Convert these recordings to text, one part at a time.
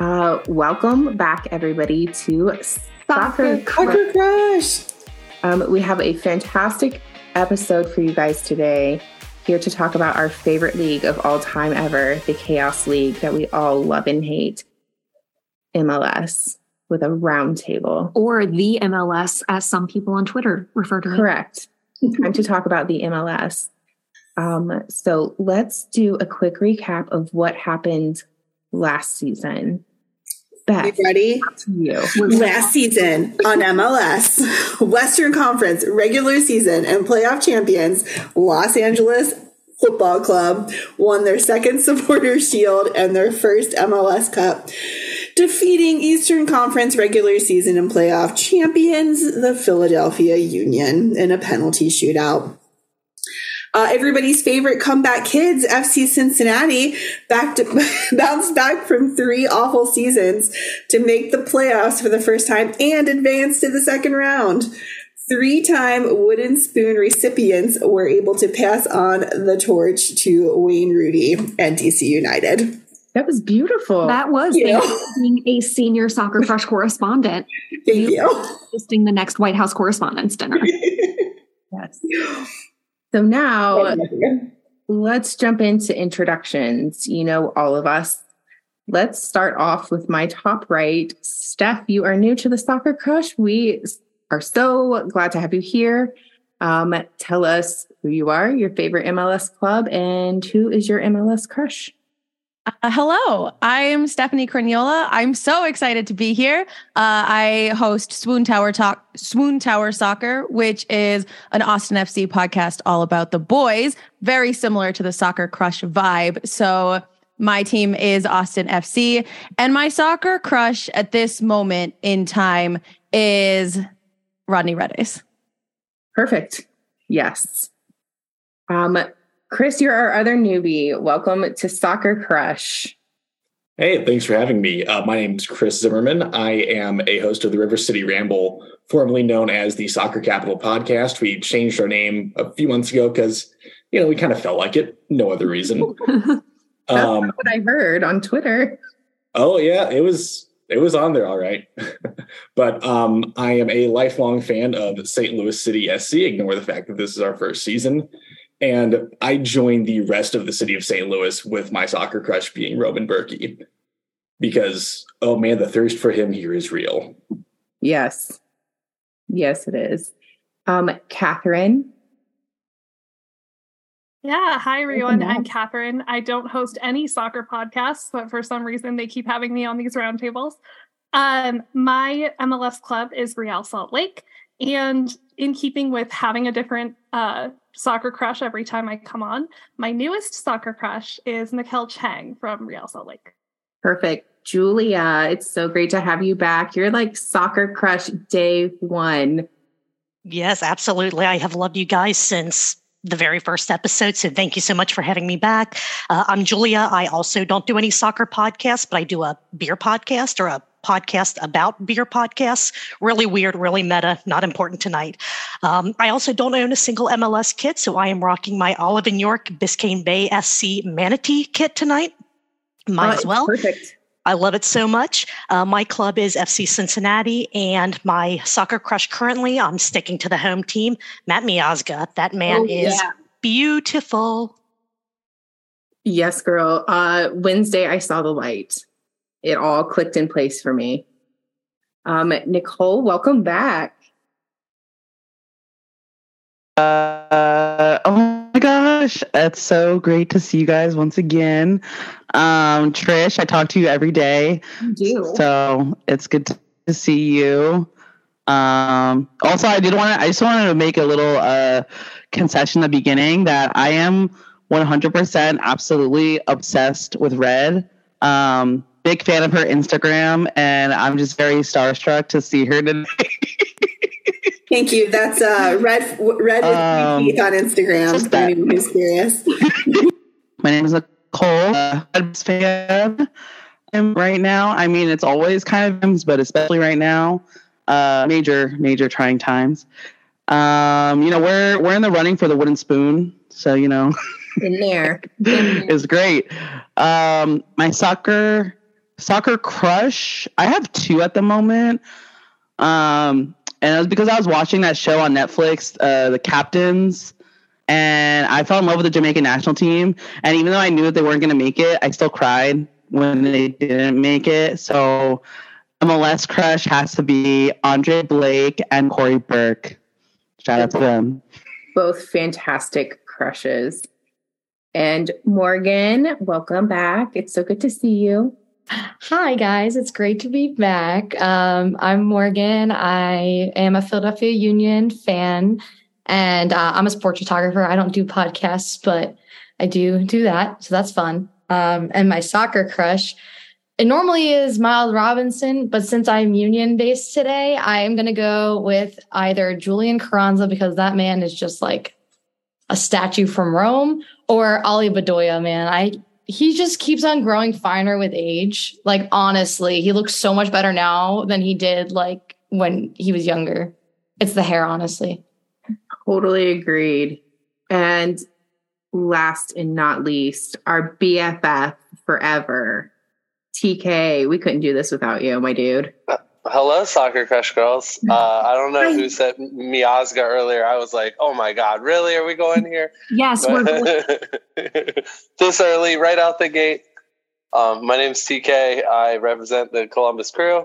Uh, welcome back, everybody, to Soccer, Soccer Crush. Um, we have a fantastic episode for you guys today. Here to talk about our favorite league of all time ever, the Chaos League that we all love and hate, MLS, with a roundtable. Or the MLS, as some people on Twitter refer to it. Correct. Time to talk about the MLS. Um, so let's do a quick recap of what happened last season. Beth, You ready? you. Last season on MLS, Western Conference regular season and playoff champions, Los Angeles Football Club won their second supporter shield and their first MLS Cup, defeating Eastern Conference regular season and playoff champions, the Philadelphia Union, in a penalty shootout. Uh, everybody's favorite comeback kids, FC Cincinnati, back to, bounced back from three awful seasons to make the playoffs for the first time and advance to the second round. Three time wooden spoon recipients were able to pass on the torch to Wayne Rooney and DC United. That was beautiful. That was You know? thanks for being a senior soccer crush correspondent, Thank You- you. hosting the next White House Correspondents' Dinner. yes. So now let's jump into introductions. You know, all of us. Let's start off with my top right. Steph, you are new to the Soccer Crush. We are so glad to have you here. Um, tell us who you are, your favorite MLS club, and who is your MLS crush. Uh, hello, I'm Stephanie Corniola. I'm so excited to be here. Uh, I host Swoon Tower Talk, Swoon Tower Soccer, which is an Austin FC podcast all about the boys, very similar to the Soccer Crush vibe. So my team is Austin FC, and my soccer crush at this moment in time is Rodney Redes. Perfect. Yes. Um, Chris, you're our other newbie. Welcome to Soccer Crush. Hey, thanks for having me. Uh, my name is Chris Zimmerman. I am a host of the River City Ramble, formerly known as the Soccer Capital Podcast. We changed our name a few months ago because, you know, we kind of felt like it. No other reason. That's Um, what I heard on Twitter. oh yeah, it was it was on there all right. but um, I am a lifelong fan of St. Louis City SC. Ignore the fact that this is our first season. And I joined the rest of the city of St. Louis with my soccer crush being Roman Bürki. Because, oh man, the thirst for him here is real. Yes. Yes, it is. Um, Catherine. Yeah, hi everyone. I'm. Catherine. I don't host any soccer podcasts, but for some reason they keep having me on these roundtables. Um, my MLS club is Real Salt Lake, and in keeping with having a different uh, soccer crush every time I come on, my newest soccer crush is Nikel Chang from Real Salt Lake. Perfect. Julia, it's so great to have you back. You're like soccer crush day one. Yes, absolutely. I have loved you guys since the very first episode. So thank you so much for having me back. Uh, I'm Julia. I also don't do any soccer podcasts, but I do a beer podcast or a podcast about beer podcasts. Really weird, really meta, not important tonight. Um, I also don't own a single MLS kit, so I am rocking my Olive and York Biscayne Bay SC Manatee kit tonight. Might Oh, as well. Perfect. I love it so much. Uh, my club is FC Cincinnati, and my soccer crush currently, I'm sticking to the home team, Matt Miazga. That man Oh, is yeah. beautiful. Yes, girl. Uh, Wednesday, I saw the light. It all clicked in place for me. Um, Nicole, welcome back. Uh, oh my gosh, it's so great to see you guys once again. Um, Trish, I talk to you every day, You do. so it's good to, see you. Um, also, I did want to, I just wanted to make a little uh, concession at the beginning that I am 100% absolutely obsessed with Red. Um, big fan of her Instagram, and I'm just very starstruck to see her today. Thank you. That's uh, Red Red with Um, Keith on Instagram. just For who's curious. My name is Nicole. Uh, Cubs fan. And right now, I mean, it's always kind of times, but especially right now, uh, major, major trying times. Um, you know, we're we're in the running for the wooden spoon, so you know, In there. it's great. Um, my soccer soccer crush. I have two at the moment. Um, and it was because I was watching that show on Netflix, uh, The Captains, and I fell in love with the Jamaican national team. And even though I knew that they weren't going to make it, I still cried when they didn't make it. So MLS crush has to be Andre Blake and Cory Burke. Shout out to them. Both fantastic crushes. And Morgan, welcome back. It's so good to see you. Hi, guys. It's great to be back. Um, I'm Morgan. I am a Philadelphia Union fan, and uh, I'm a sports photographer. I don't do podcasts, but I do do that. So that's fun. Um, and my soccer crush, it normally is Miles Robinson, but since I'm Union based today, I am going to go with either Julian Carranza because that man is just like a statue from Rome, or Ali Bedoya, man. I he just keeps on growing finer with age. Like honestly, he looks so much better now than he did like when he was younger. It's the hair, honestly. Totally agreed. And last and not least, our BFF forever, TK. We couldn't do this without you, my dude. Uh, Hello, Soccer Crush girls. Uh, I don't know who said Miazga earlier. I was like, oh my God, really? Are we going here? Yes, we're this early, right out the gate. Um, my name's TK. I represent the Columbus crew.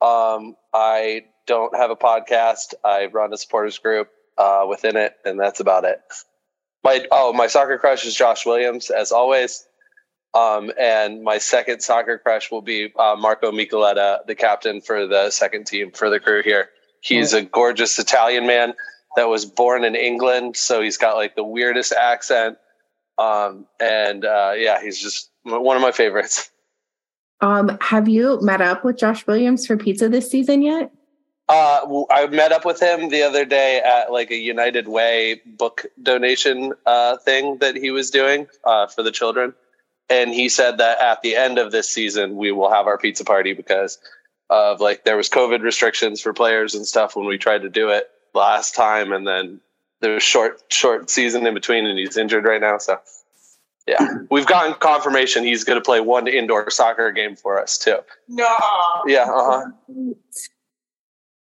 Um, I don't have a podcast. I run a supporters group uh, within it, and that's about it. My oh, my soccer crush is Josh Williams, as always. Um, and my second soccer crush will be uh, Marco Micheletta, the captain for the second team for the crew here. He's a gorgeous Italian man that was born in England, so he's got like the weirdest accent. Um, and uh, yeah, he's just one of my favorites. Um, have you met up with Josh Williams for pizza this season yet? Uh, I met up with him the other day at like a United Way book donation uh, thing that he was doing uh, for the children and he said that at the end of this season we will have our pizza party because of like there was covid restrictions for players and stuff when we tried to do it last time and then there was short short season in between and he's injured right now so yeah we've gotten confirmation he's going to play one indoor soccer game for us too No. yeah uh-huh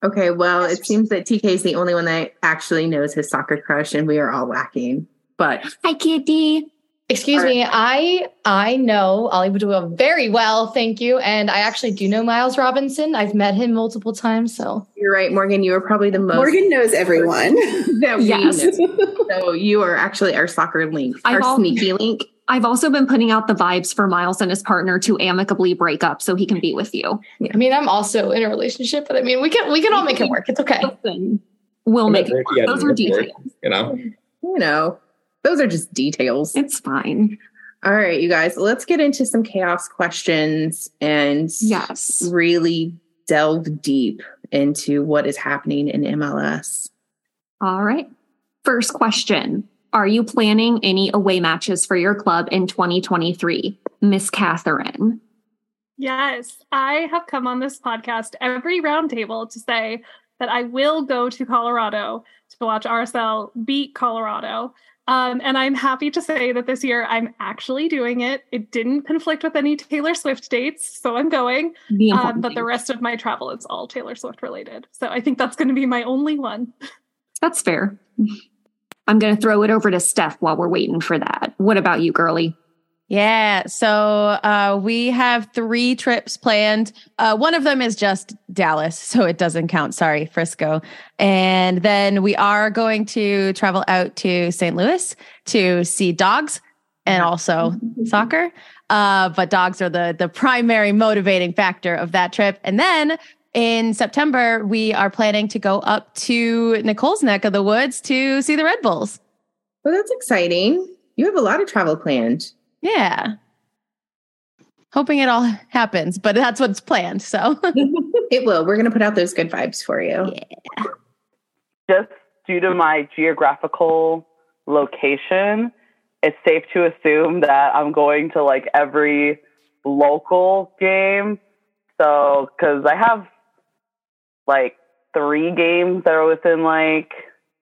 Okay, well, it seems that TK is the only one that actually knows his soccer crush, and we are all lacking. But Hi, Kitty. Excuse me, I I know Ali Bedoya very well, thank you, and I actually do know Miles Robinson. I've met him multiple times, so you're right, Morgan. You are probably the most Morgan knows everyone. that we Yes. know. So you are actually our soccer link, I've our al- sneaky link. I've also been putting out the vibes for Miles and his partner to amicably break up so he can be with you. I mean, I'm also in a relationship, but I mean, we can we can all make it work. It's okay. Listen, we'll make it work. Those are details. You know, You know, those are just details. It's fine. All right, you guys, let's get into some chaos questions and Yes. really delve deep into what is happening in MLS. All right. First question Are you planning any away matches for your club in 2023? Miss Catherine. Yes, I have come on this podcast every roundtable to say that I will go to Colorado to watch RSL beat Colorado. Um, and I'm happy to say that this year I'm actually doing it. It didn't conflict with any Taylor Swift dates, so I'm going. The Um, but the rest of my travel is all Taylor Swift related. So I think that's going to be my only one. That's fair. I'm going to throw it over to Steph while we're waiting for that. What about you, girly? Yeah. So uh, we have three trips planned. Uh, one of them is just Dallas, so it doesn't count. Sorry, Frisco. And then we are going to travel out to St. Louis to see dogs and also soccer. Uh, but dogs are the the primary motivating factor of that trip. And then in September, we are planning to go up to Nicole's neck of the woods to see the Red Bulls. Well, that's exciting. You have a lot of travel planned. Yeah. Hoping it all happens, but that's what's planned. So It will. We're going to put out those good vibes for you. just due to my geographical location, it's safe to assume that I'm going to like every local game. So, because I have like three games that are within like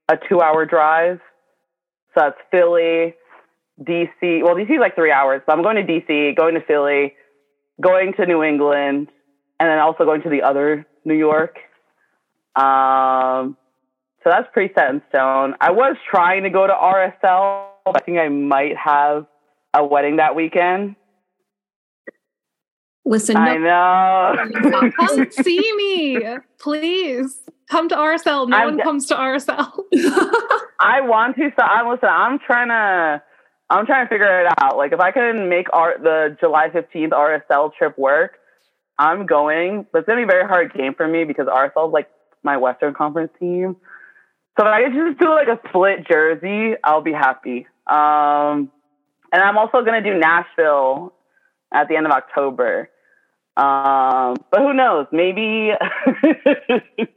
a two hour drive. So that's Philly, DC. Well, DC is like three hours, but I'm going to DC, going to Philly, going to New England, and then also going to the other New York. Um, so that's pretty set in stone. I was trying to go to RSL. I think I might have a wedding that weekend. Listen, I know. Come see me, please. Come to RSL. No I'm one comes to RSL. I want to. So I'm listen. I'm trying to. I'm trying to figure it out. Like if I can make our the July 15th RSL trip work, I'm going. But it's gonna be a very hard game for me because RSL is like my Western Conference team. So if I could just do like a split jersey, I'll be happy. Um, and I'm also gonna do Nashville at the end of October. Um, but who knows? Maybe,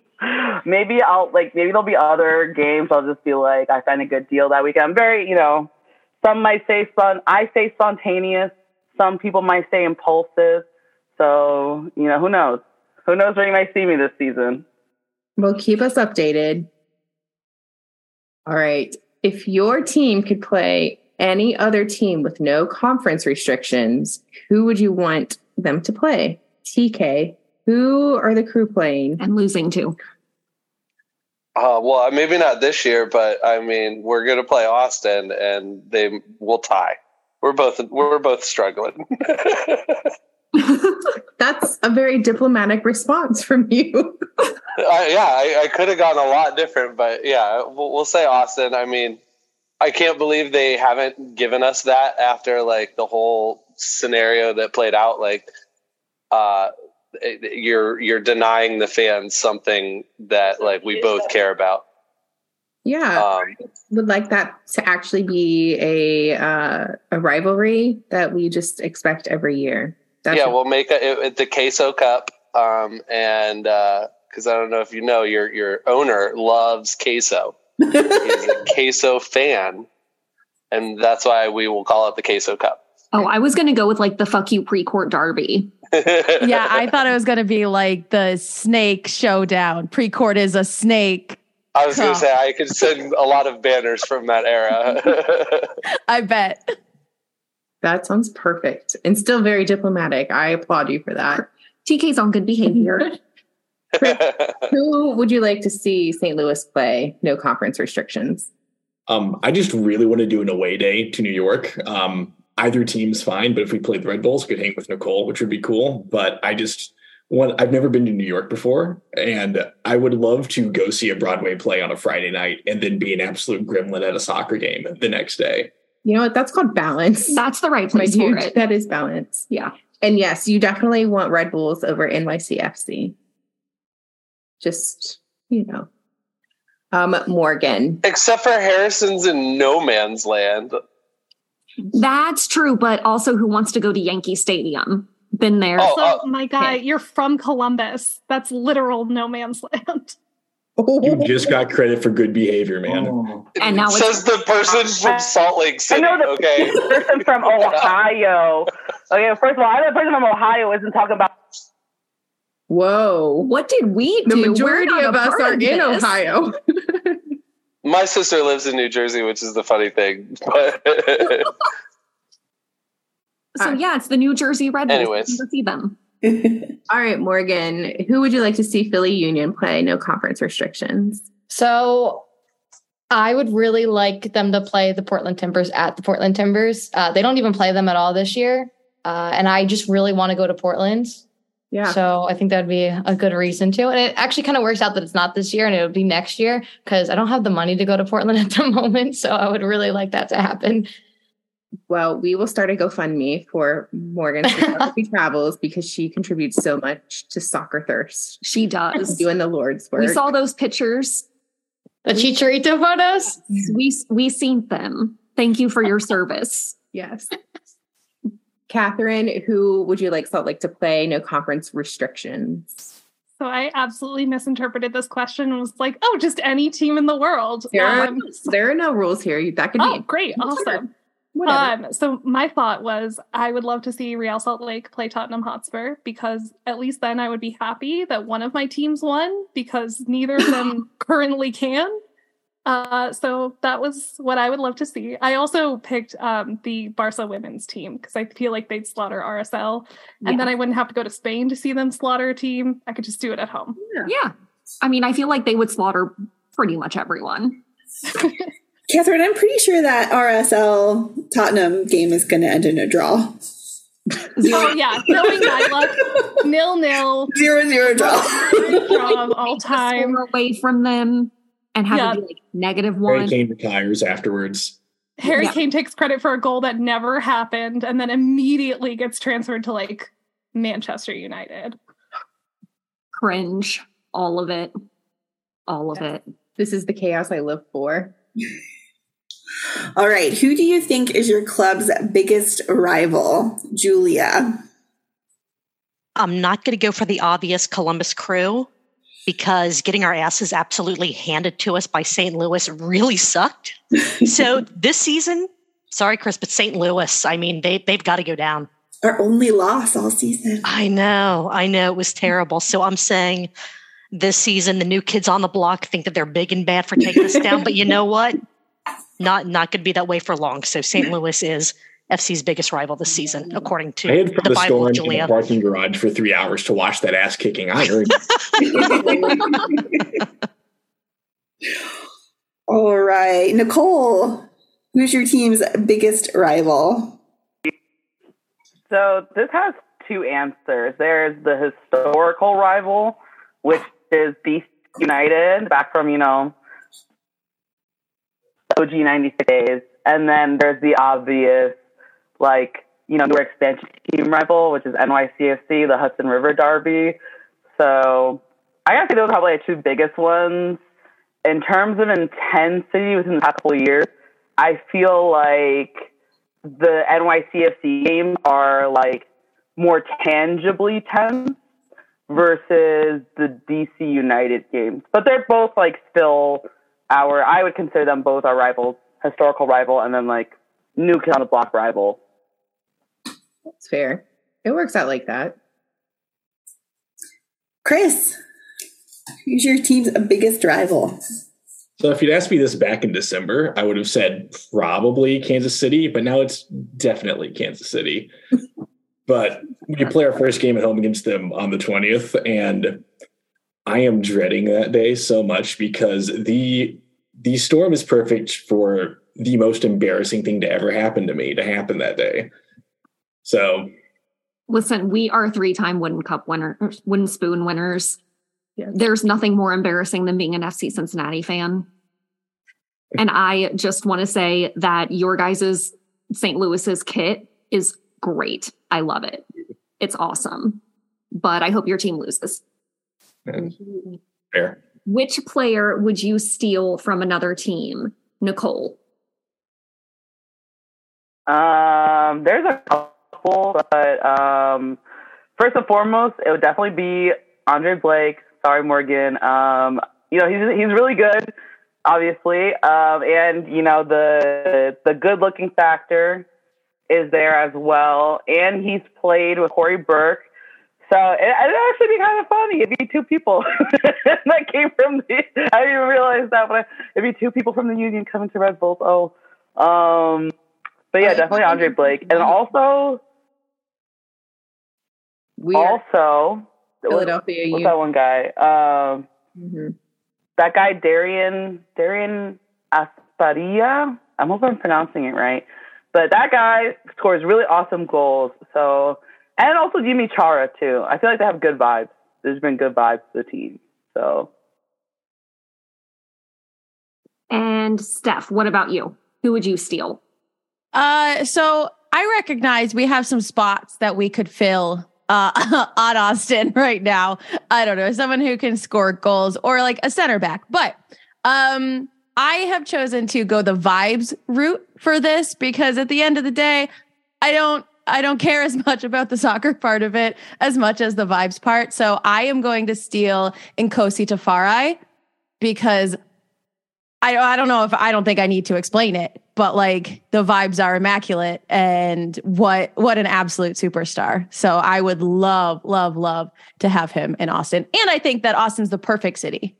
maybe I'll like maybe there'll be other games. I'll just be like, I find a good deal that weekend. I'm very, you know, some might say spon. I say spontaneous. Some people might say impulsive. So you know, who knows? Who knows where you might see me this season? Well, keep us updated. All right. If your team could play any other team with no conference restrictions, who would you want them to play? TK, who are the crew playing? and losing to. Uh, well, maybe not this year, but I mean, we're going to play Austin, and they will tie. We're both we're both struggling. That's a very diplomatic response from you. I, yeah, I, I could have gone a lot different, but yeah, we'll, we'll say Austin. I mean, I can't believe they haven't given us that after like the whole scenario that played out. Like, uh, you're you're denying the fans something that like we both care about. yeah. Um, would like that to actually be a uh, a rivalry that we just expect every year. That's yeah, we'll make a, it, it- the queso cup, um, and because I don't know if you know, your your owner loves queso. He's a queso fan, and that's why we will call it the queso cup. Oh, I was going to go with like the fuck you Precourt derby. Yeah, I thought it was going to be like the snake showdown. Precourt is a snake. I was going to say I could send a lot of banners from that era. I bet. that sounds perfect and still very diplomatic. I applaud you for that. TK's on good behavior. Who would you like to see St. Louis play? No conference restrictions. Um, I just really want to do an away day to New York. Um, either team's fine, but if we played the Red Bulls, could hang with Nicole, which would be cool. But I just want, I've never been to New York before, and I would love to go see a Broadway play on a Friday night and then be an absolute gremlin at a soccer game the next day. You know what? That's called balance. That's the right place for it. that is balance. Yeah. And yes, you definitely want Red Bulls over NYCFC. Just, you know. Um, Morgan. Except for Harrison's in no man's land. That's true, but also who wants to go to Yankee Stadium? Been there. Oh, So, uh, my guy, you're from Columbus. That's literal no man's land. You just got credit for good behavior, man. and now Says the person from Salt Lake I City. know the Okay. person from Ohio. Okay, first of all, I know the person from Ohio isn't talking about. Whoa. what did we The do? We're majority not of us part are in this. Ohio. My sister lives in New Jersey, which is the funny thing. But So yeah, it's the New Jersey Red Bulls. Anyways. You see them. All right, Morgan. Who would you like to see Philly Union play? No conference restrictions. So I would really like them to play the Portland Timbers at the Portland Timbers. Uh, they don't even play them at all this year. Uh, and I just really want to go to Portland. Yeah. So I think that would be a good reason to. And it actually kind of works out that it's not this year and it would be next year because I don't have the money to go to Portland at the moment. So I would really like that to happen. Well, we will start a GoFundMe for Morgan's photography travels because she contributes so much to Soccer Thirst, She does. doing the Lord's work. We saw those pictures. The Chicharito photos. We we seen them. Thank you for your service. Yes. Catherine, who would you like Salt Lake to play? No conference restrictions. So I absolutely misinterpreted this question and was like, oh, just any team in the world. There are, Um, there are no rules here. That could oh, be great. Awesome. Um, so my thought was I would love to see Real Salt Lake play Tottenham Hotspur because at least then I would be happy that one of my teams won because neither of them currently can. Uh, so that was what I would love to see. I also picked um, the Barca women's team because I feel like they'd slaughter RSL, and Yeah. then I wouldn't have to go to Spain to see them slaughter a team. I could just do it at home. Yeah. I mean, I feel like they would slaughter pretty much everyone. Catherine, I'm pretty sure that RSL Tottenham game is going to end in a draw. Oh yeah, throwing Nyla, nil nil, Zero zero draw. draw of all time. Away from them and have Yeah. it be like negative Harry one. Kane retires afterwards. Harry Yeah. Kane takes credit for a goal that never happened, and then immediately gets transferred to like Manchester United. Cringe. All of it. All of it. This is the chaos I live for. All right. Who do you think is your club's biggest rival? Julia. I'm not going to go for the obvious Columbus crew because getting our asses absolutely handed to us by St. Louis really sucked. so this season, sorry, Chris, but St. Louis, I mean, they, they've got to go down. Our only loss all season. I know, I know it was terrible. So I'm saying this season, the new kids on the block think that they're big and bad for taking us down. But you know what? Not not going to be that way for long. So St. Louis is FC's biggest rival this season, according to I had put the the Bible storm of in the parking garage for three hours to watch that ass kicking. I heard. All right. Nicole, who's your team's biggest rival? So this has two answers. There's the historical rival, which is DC United, back from, you know, OG 96 days. And then there's the obvious, like, you know, newer expansion team rival, which is NYCFC, the Hudson River Derby. So I gotta say those are probably the two biggest ones. In terms of intensity within the past couple of years, I feel like the NYCFC games are like more tangibly tense versus the DC United games. But they're both like still our I would consider them both our rivals, historical rival and then like new kid on the block rival. It's fair. It works out like that. Chris, who's your team's biggest rival? So if you'd asked me this back in December, I would have said probably Kansas City, but now it's definitely Kansas City. but we play our first game at home against them on the 20th, and I am dreading that day so much because the the storm is perfect for the most embarrassing thing to ever happen to me to happen that day. So Listen, we are three time Wooden Cup winners, Wooden Spoon winners. There's nothing more embarrassing than being an FC Cincinnati fan. And I just want to say that your guys' St. Louis's kit is great. I love it. It's awesome. But I hope your team loses. fair. Which player would you steal from another team? Nicole. Um, there's a but um, first and foremost, it would definitely be Andre Blake. Sorry, Morgan. Um, you know he's he's really good, obviously, um, and you know the the good looking factor is there as well, and he's played with Cory Burke. So it, it'd actually be kind of funny. It'd be two people that came from the. I didn't even realize that, but it'd be two people from the union coming to Red Bulls. Oh, um, but yeah, definitely Andre Blake, and also We also Philadelphia What's Union. that one guy? Um, Mhm. that guy Dairon Dairon Asprilla. I'm hoping I'm pronouncing it right. But that guy scores really awesome goals. So and also Yimmi Chara too. I feel like they have good vibes. There's been good vibes to the team. So And Steph, what about you? Who would you steal? Uh, so I recognize we have some spots that we could fill uh, on Austin right now. I don't know, someone who can score goals or like a center back. But um, I have chosen to go the vibes route for this because at the end of the day, I don't I don't care as much about the soccer part of it as much as the vibes part. So I am going to steal Nkosi Tafari because I I don't know if I don't think I need to explain it, but like the vibes are immaculate and what what an absolute superstar. So I would love love love to have him in Austin. And I think that Austin's the perfect city.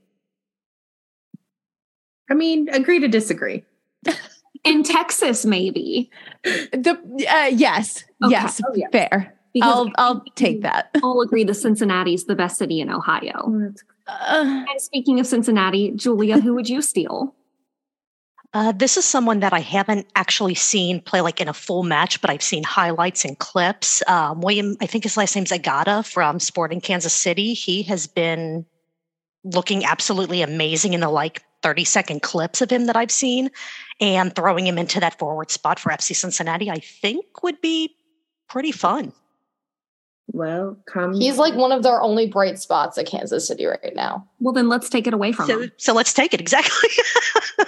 I mean, agree to disagree. In Texas, maybe. The uh, yes, Okay. yes, Oh, yeah. fair. Because I'll I'll take that. I'll agree that Cincinnati's the best city in Ohio. Uh, And speaking of Cincinnati, Julia, who would you steal? Uh, this is someone that I haven't actually seen play like in a full match, but I've seen highlights and clips. Um, William, I think his last name's Agada from Sporting Kansas City. He has been looking absolutely amazing in the like 30 second clips of him that I've seen. And throwing him into that forward spot for FC Cincinnati, I think would be pretty fun. Well, come. He's like one of their only bright spots at Kansas City right now. Well, then let's take it away from So, him. so let's take it. Exactly.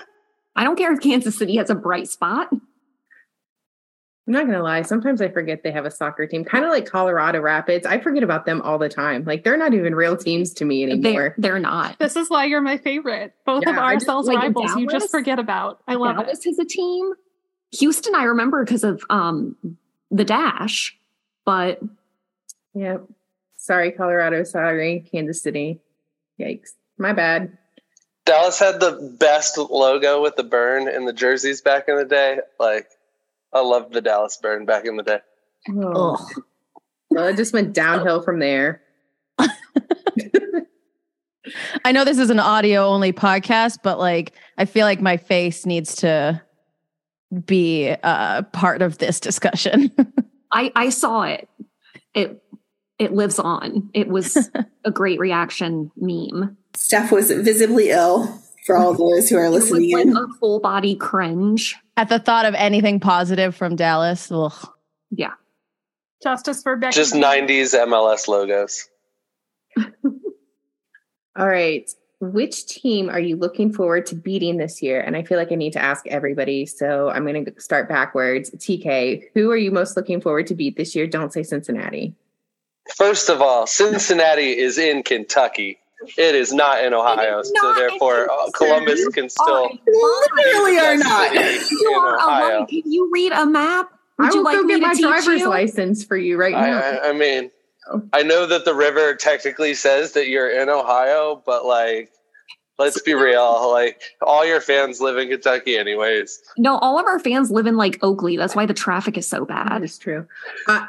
I don't care if Kansas City has a bright spot. I'm not gonna lie. Sometimes I forget they have a soccer team, kind of like Colorado Rapids. I forget about them all the time. Like they're not even real teams to me anymore. They're, they're not. This is why you're my favorite. Both Yeah, of I just ourselves like rivals you just forget about. I love it. Dallas has a team. Houston, I remember because of um the dash, but Yep. Sorry, Colorado. Sorry, Kansas City. Yikes. My bad. Dallas had the best logo with the burn in the jerseys back in the day. Like, I loved the Dallas burn back in the day. Oh. Well, it just went downhill from there. I know this is an audio only podcast, but like I feel like my face needs to be uh, part of this discussion. I I saw it. It it lives on. It was a great reaction meme. Steph was visibly ill for all those who are It was listening like in. a full body cringe. At the thought of anything positive from Dallas, ugh. Yeah. Justice for Becky. Just 90s MLS logos. All right. Which team are you looking forward to beating this year? And I feel like I need to ask everybody. So I'm going to start backwards. TK, who are you most looking forward to beat this year? Don't say Cincinnati. First of all, Cincinnati is in Kentucky. It is not in Ohio. So, not in therefore, uh, Kentucky. Columbus can still. Literally are not. You are Ohio. alone. Can you read a map? Would I you will like go me get to my teach driver's you? license for you right I, now. I, I mean, Oh. I know that the river technically says that you're in Ohio, but like, let's be real. Like, all your fans live in Kentucky, anyways. No, all of our fans live in like Oakley. That's why the traffic is so bad. is true. Uh,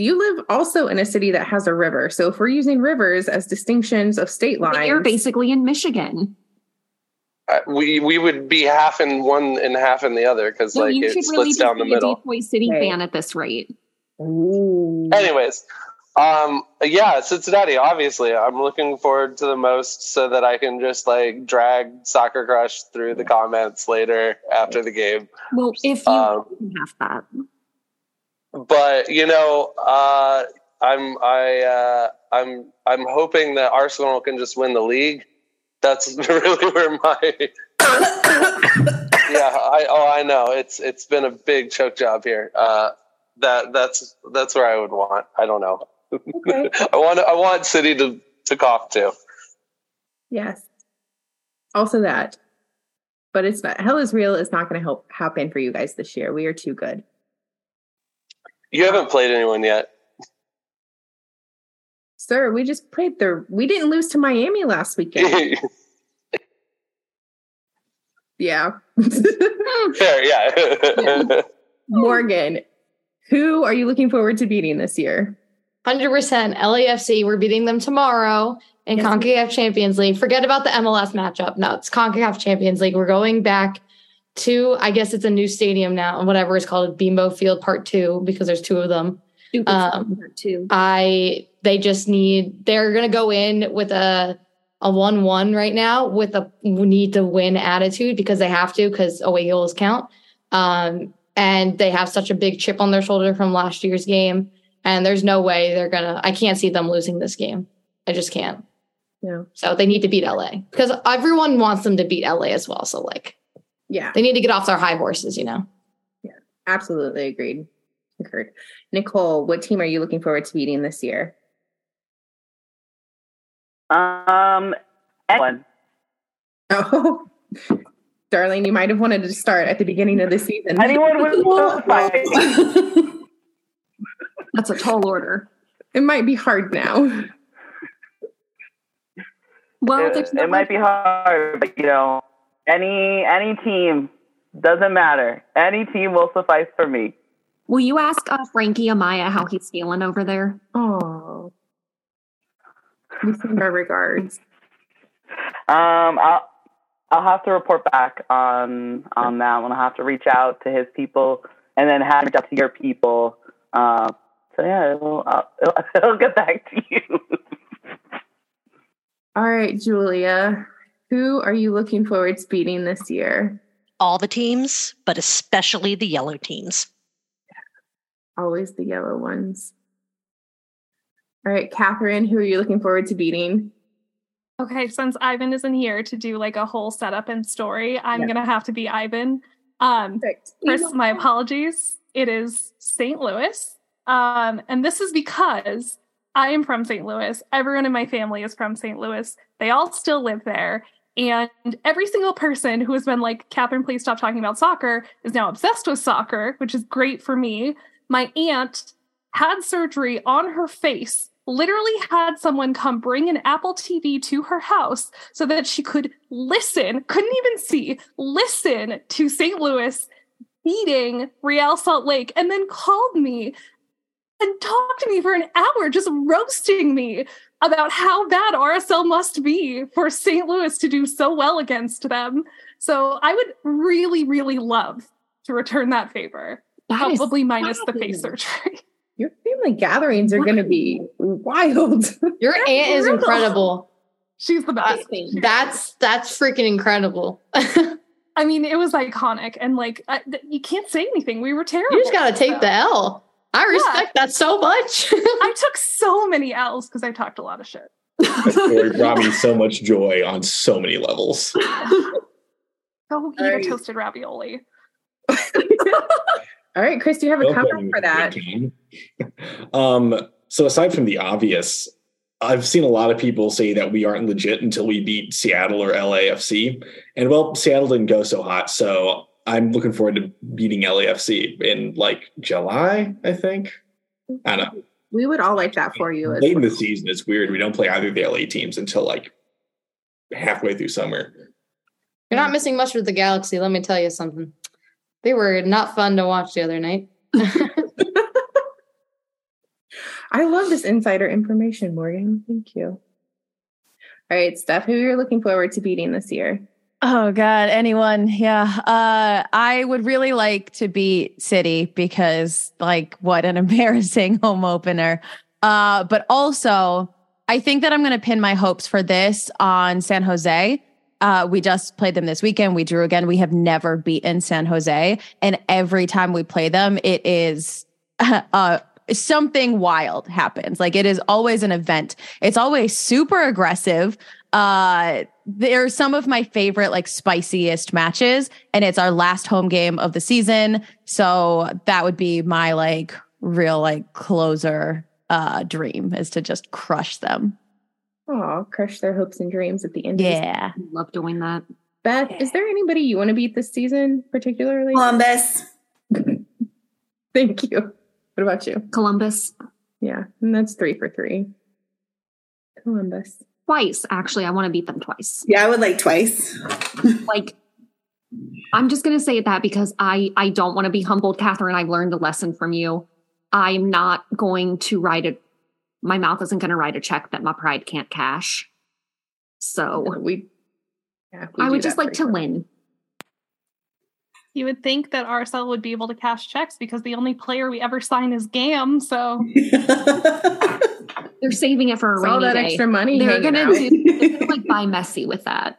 you live also in a city that has a river. So if we're using rivers as distinctions of state But lines, You're basically in Michigan. Uh, we we would be half in one and half in the other because No, like you it splits really just down the be a middle. Detroit City Right. fan at this rate. Ooh. Anyways, um, yeah, Cincinnati. Obviously, I'm looking forward to the most so that I can just like drag Soccer Crush through the comments later after the game. Well, if you Um, have that, but you know, uh, I'm I uh, I'm I'm hoping that Arsenal can just win the league. That's really where my yeah. I oh I know it's it's been a big choke job here. Uh, that that's that's where I would want. I don't know. Okay. I want I want City to to cough too. Yes. Also that. But it's not hell is real It's not going to help happen for you guys this year. We are too good. You haven't played anyone yet. Sir, we just played the we didn't lose to Miami last weekend. yeah. Fair, yeah. Morgan, who are you looking forward to beating this year? 100% LAFC. We're beating them tomorrow in Yes. CONCACAF Champions League. Forget about the MLS matchup. No, it's CONCACAF Champions League. We're going back to, I guess it's a new stadium now, whatever it's called, Bimbo Field Part 2, because there's two of them. Um, um, too. I they just need they're gonna go in with a a one one right now with a need to win attitude because they have to because away goals count. Um, and they have such a big chip on their shoulder from last year's game, and there's no way they're gonna. I can't see them losing this game. I just can't. No. So they need to beat LA because everyone wants them to beat LA as well. So like Yeah, they need to get off their high horses, you know. Yeah, absolutely agreed. Concurred. Nicole, what team are you looking forward to beating this year? Um, anyone. Oh, darling, you might have wanted to start at the beginning of the season. Anyone with fine. That's a tall order. It might be hard now. Well, it, it might be hard, but you know, Any any team doesn't matter. Any team will suffice for me. Will you ask uh, Frankie Amaya how he's feeling over there? Oh, we send our regards. Um, I'll I'll have to report back on on that one. I'll have to reach out to his people and then have to reach out to your people. Uh, so yeah, it'll, uh, it'll, it'll get back to you. All right, Julia, who are you looking forward to beating this year? All the teams, but especially the yellow teams. Always the yellow ones. All right, Catherine, who are you looking forward to beating? Okay, since Ivan isn't here to do like a whole setup and story, I'm Yeah. gonna have to be Ivan. Um, Perfect. First, my apologies. It is St. Louis. Um, and this is because I am from St. Louis. Everyone in my family is from St. Louis. They all still live there. And every single person who has been like, Catherine, please stop talking about soccer, is now obsessed with soccer, which is great for me. My aunt had surgery on her face, literally had someone come bring an Apple TV to her house so that she could listen, couldn't even see, listen to St. Louis beating Real Salt Lake, and then called me and talked to me for an hour, just roasting me about how bad RSL must be for St. Louis to do so well against them. So I would really, really love to return that favor. That is Probably minus the face fabulous. surgery. Your family gatherings are going to be wild. Your aunt is brutal. incredible. She's the best. That's that's freaking incredible. I mean, it was iconic, and like I, you can't say anything. We were terrible. You just gotta take So- the L. I respect that so much. I took so many L's because I talked a lot of shit. That story brought me so much joy on so many levels. Go eat Nice. a toasted ravioli. All right, Chris, do you have a Well cover for that? Um, so aside from the obvious, I've seen a lot of people say that we aren't legit until we beat Seattle or LAFC. And well, Seattle didn't go so hot, so I'm looking forward to beating LAFC in like July, I think. I don't know. We would all like that for you. As Late in the season, it's weird. We don't play either of the LA teams until like halfway through summer. You're not missing much with the Galaxy. Let me tell you something. They were not fun to watch the other night. I love this insider information, Morgan. Thank you. All right, Steph, who you're looking forward to beating this year? Oh God, anyone? Yeah. Uh I would really like to beat City because like what an embarrassing home opener. Uh but also I think that I'm going to pin my hopes for this on San Jose. Uh we just played them this weekend. We drew again. We have never beaten San Jose and every time we play them it is uh something wild happens. Like it is always an event. It's always super aggressive. They're some of my favorite like spiciest matches and it's our last home game of the season so that would be my like real like closer uh dream is to just crush them Oh, crush their hopes and dreams at the end. Of the yeah Love doing that. Beth, is there anybody you want to beat this season particularly? Columbus. Thank you. What about you? Columbus Yeah, and that's three for three. Columbus. Twice. Actually, I want to beat them twice. Yeah, I would like twice. Like, I'm just gonna say that because I I don't want to be humbled, Catherine. I've learned a lesson from you. I'm not going to write a. My mouth isn't going to write a check that my pride can't cash. So We. Yeah, we I would just like to frequently. win. You would think that RSL would be able to cash checks because the only player we ever sign is Gam. So They're saving it for a It's all that day. extra money. They're gonna do. They're gonna like buy Messi with that.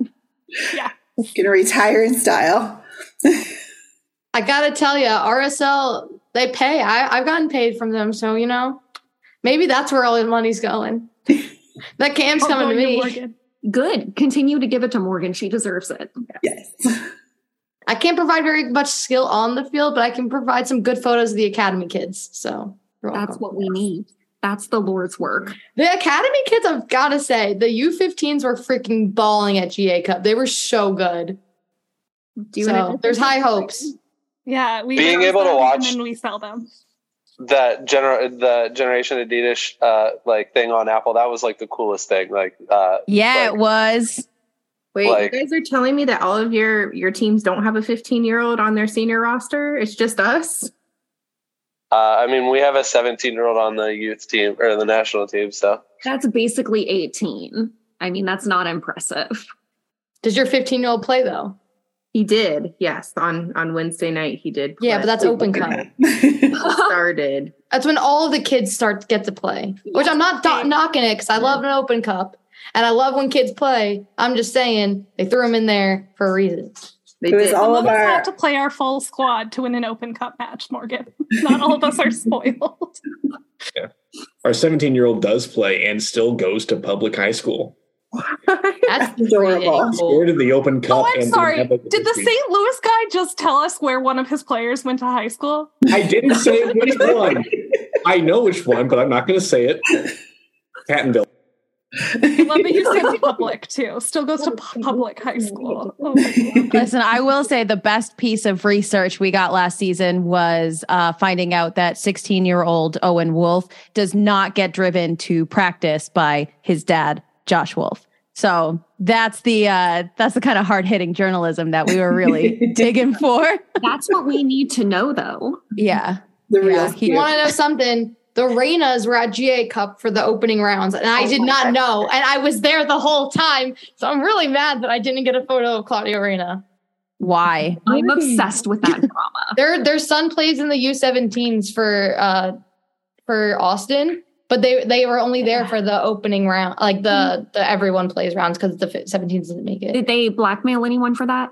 Yeah, gonna retire in style. I gotta tell you, RSL they pay. I, I've gotten paid from them, so you know, maybe that's where all the money's going. that cam's Oh, coming to me. Morgan. Good. Continue to give it to Morgan. She deserves it. Yes. I can't provide very much skill on the field, but I can provide some good photos of the academy kids. So That's welcome. what we need. That's the Lord's work. The academy kids, I've got to say, the U15s were freaking balling at GA Cup. They were so good. Do you so wanna- there's high hopes. Yeah, we Being able to watch- and we sell them. that gener the generation Adidas uh like thing on Apple that was like the coolest thing like uh yeah like, it was Wait, Like- you guys are telling me that all of your your teams don't have a 15 year old on their senior roster? It's just us. Uh, I mean, we have a 17 year old on the youth team or the national team, so That's basically 18. I mean, that's not impressive. Does your 15 year old play though? He did, yes. On on Wednesday night, he did. Yeah, but that's open cup. started. That's when all of the kids start to get to play. Which I'm not do- knocking it because I love an open cup and I love when kids play. I'm just saying they threw him in there for a reason. They It was did. all Some of of us our have to play our full squad to win an Open Cup match, Morgan. Not all of us are spoiled. Our 17 year old does play and still goes to public high school. That's Adorable. Scored in the Open oh, Cup. Oh, I'm didn't sorry. have, Did the St. Louis guy just tell us where one of his players went to high school? I didn't say which one. I know which one, but I'm not going to say it. Pattonville. I love that you said public too. Still goes to public high school. Oh. Listen, I will say the best piece of research we got last season was uh, finding out that 16 year old Owen Wolff does not get driven to practice by his dad, Josh Wolff. So that's the uh, that's the kind of hard hitting journalism that we were really digging for. That's what we need to know, though. Yeah, the real Yeah, he- You want to know something? The Reynas were at GA Cup for the opening rounds, and I Oh did not God. know. And I was there the whole time. So I'm really mad that I didn't get a photo of Claudia Reyna. why? I'm obsessed with that drama. Their their son plays in the U17s for uh for Austin, but they they were only there for the opening round, like the the everyone plays rounds because the 17s didn't make it. Did they blackmail anyone for that?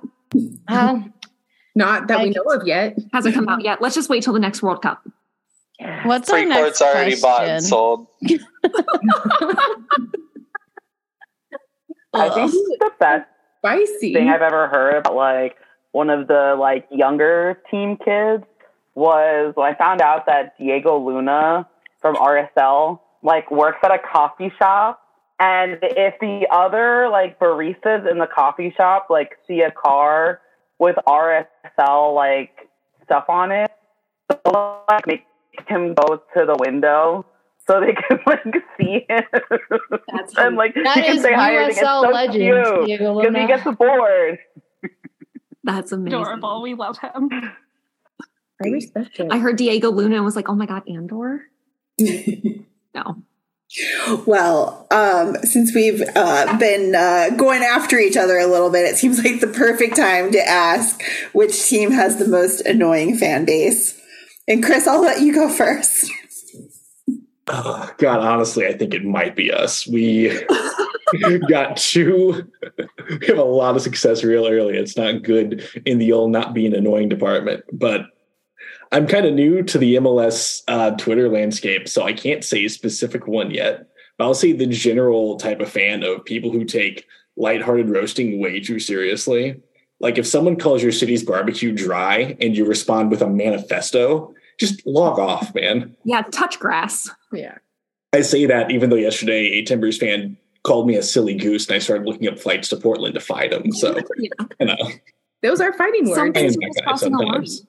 Uh, Not that we I- know of yet. Hasn't come out yet. Let's just wait till the next World Cup. What's our free next courts already bought and question? sold. I think the best Spicy. thing I've ever heard about like one of the like younger team kids was when I found out that Diego Luna from RSL like works at a coffee shop and if the other like baristas in the coffee shop like see a car with RSL like stuff on it, they'll like make him go to the window so they can like see him That's and like that you can is say hi and it's USL so legend. cute Diego because he gets bored. That's amazing. Adorable. We love him. I respect it. I heard Diego Luna and was like, "Oh my god, Andor." No, Well, um, since we've uh, been uh, going after each other a little bit, it seems like the perfect time to ask which team has the most annoying fan base. And Chris, I'll let you go first. Oh, God, honestly, I think it might be us. We got two. We have a lot of success real early. It's not good in the old not being annoying department, but I'm kind of new to the MLS uh, Twitter landscape, so I can't say a specific one yet. But I'll say the general type of fan of people who take lighthearted roasting way too seriously. Like if someone calls your city's barbecue dry and you respond with a manifesto, just log off, man. yeah, touch grass. yeah. I say that even though yesterday a Timbers fan called me a silly goose and I started looking up flights to Portland to fight him. So, Yeah. you know, Those are fighting Some words. things I are am just that guy crossing a line. sometimes.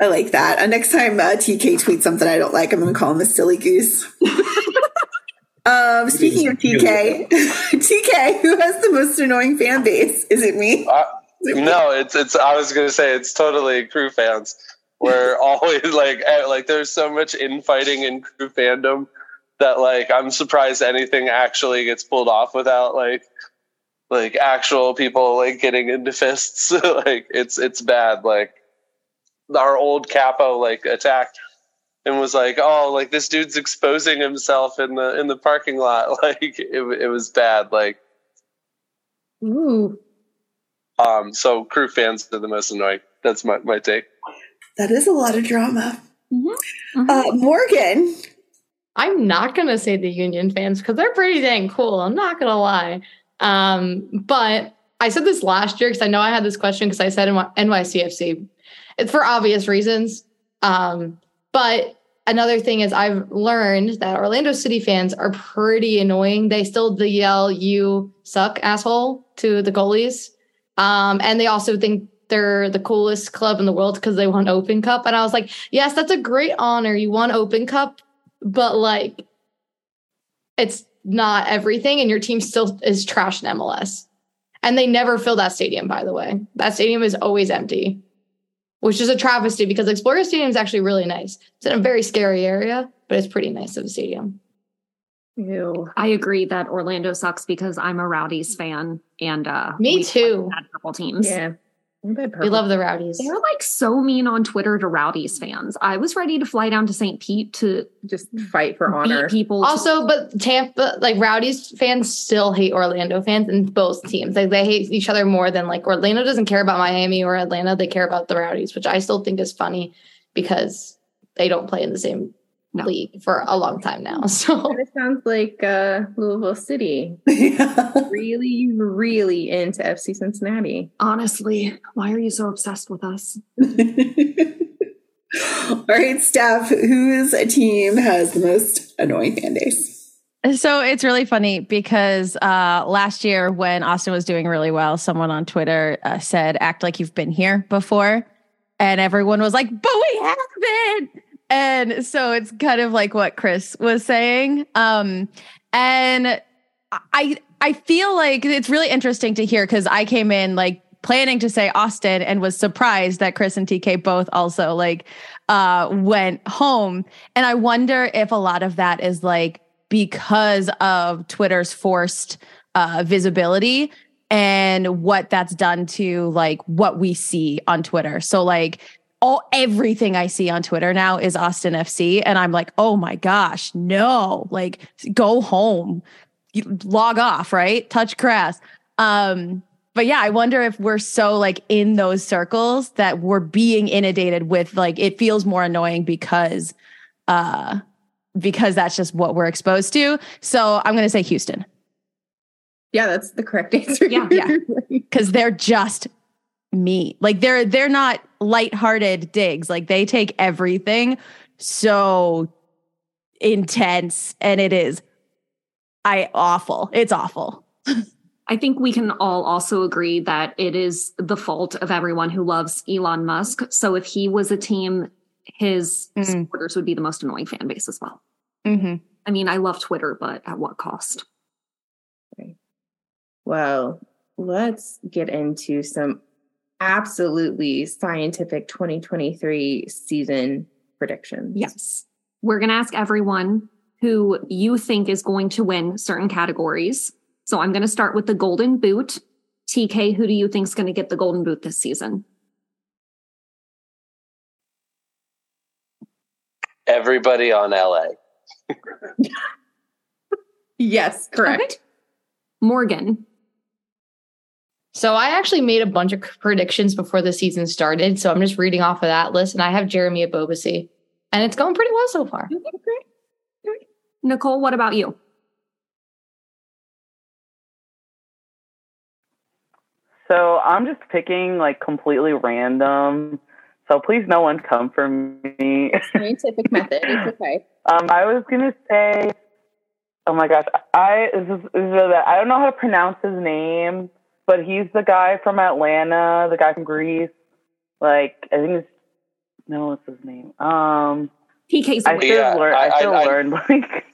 I like that. Uh, next time uh, TK tweets something I don't like, I'm going to call him a silly goose. um, speaking of TK, TK, who has the most annoying fan base? Is it me? Uh, no, it's it's. I was gonna say it's totally crew fans. We're always like eh, like there's so much infighting in crew fandom that like I'm surprised anything actually gets pulled off without like like actual people like getting into fists. like it's it's bad. Like our old capo like attacked and was like, "Oh, like this dude's exposing himself in the in the parking lot." Like it it was bad. Like Ooh. um, so crew fans are the most annoying. That's my my take. That is a lot of drama. Mhm. Uh, Morgan, I'm not gonna say the Union fans because they're pretty dang cool. I'm not gonna lie. Um, but I said this last year because I know I had this question because I said in NYCFC. It's for obvious reasons. Um, but another thing is I've learned that Orlando City fans are pretty annoying. They still yell "You suck, asshole" to the goalies, um, and they also think they're the coolest club in the world because they won Open Cup. And I was like, yes, that's a great honor. You won Open Cup, but like, it's not everything, and your team still is trash in MLS. And they never fill that stadium, by the way. That stadium is always empty, which is a travesty because Exploria Stadium is actually really nice. It's in a very scary area, but it's pretty nice of a stadium. Ew. I agree that Orlando sucks because I'm a Rowdies fan and uh me too. Had purple teams. Yeah. We love the Rowdies. They're like so mean on Twitter to Rowdies fans. I was ready to fly down to St. Pete to just fight for honor. People also, but Tampa, like Rowdies fans, still hate Orlando fans and both teams. Like they hate each other more than like Orlando doesn't care about Miami or Atlanta. They care about the Rowdies, which I still think is funny because they don't play in the same no. league for a long time now. So it sounds like uh, Louisville City. yeah. Really, really into FC Cincinnati. Honestly, why are you so obsessed with us? All right, Steph, whose team has the most annoying fan base? So it's really funny because uh, last year when Austin was doing really well, someone on Twitter uh, said, act like you've been here before. And everyone was like, but we haven't and so it's kind of like what Chris was saying. Um, and I I feel like it's really interesting to hear because I came in like planning to say Austin and was surprised that Chris and TK both also like uh went home. And I wonder if a lot of that is like because of Twitter's forced uh visibility and what that's done to like what we see on Twitter. So like all everything I see on Twitter now is Austin FC. And I'm like, oh my gosh, no, like go home, you log off, right? Touch grass. Um, but yeah, I wonder if we're so like in those circles that we're being inundated with like it feels more annoying because uh because that's just what we're exposed to. So I'm gonna say Houston. Yeah, that's the correct answer. Yeah, yeah. Because they're just me. Like they're they're not lighthearted digs. Like they take everything so intense and it is I awful. It's awful. I think we can all also agree that it is the fault of everyone who loves Elon Musk. So if he was a team, his mm. supporters would be the most annoying fan base as well. Mm-hmm. I mean, I love Twitter, but at what cost? Well, let's get into some absolutely scientific 2023 season predictions. Yes. We're going to ask everyone who you think is going to win certain categories. So I'm going to start with the Golden Boot. TK, who do you think is going to get the Golden Boot this season? Everybody on LA. yes, correct. Okay. Morgan. So I actually made a bunch of predictions before the season started. So I'm just reading off of that list, and I have Jeremy Ebobisse, and it's going pretty well so far. Nicole, what about you? So I'm just picking like completely random. So please, no one come for me. Scientific method. It's okay. Um, I was gonna say, oh my gosh, I this is, this is I don't know how to pronounce his name but he's the guy from Atlanta, the guy from Greece. Like I think it's no, what's his name? Um, PK's. I should yeah, learn. I, I should I, learn like.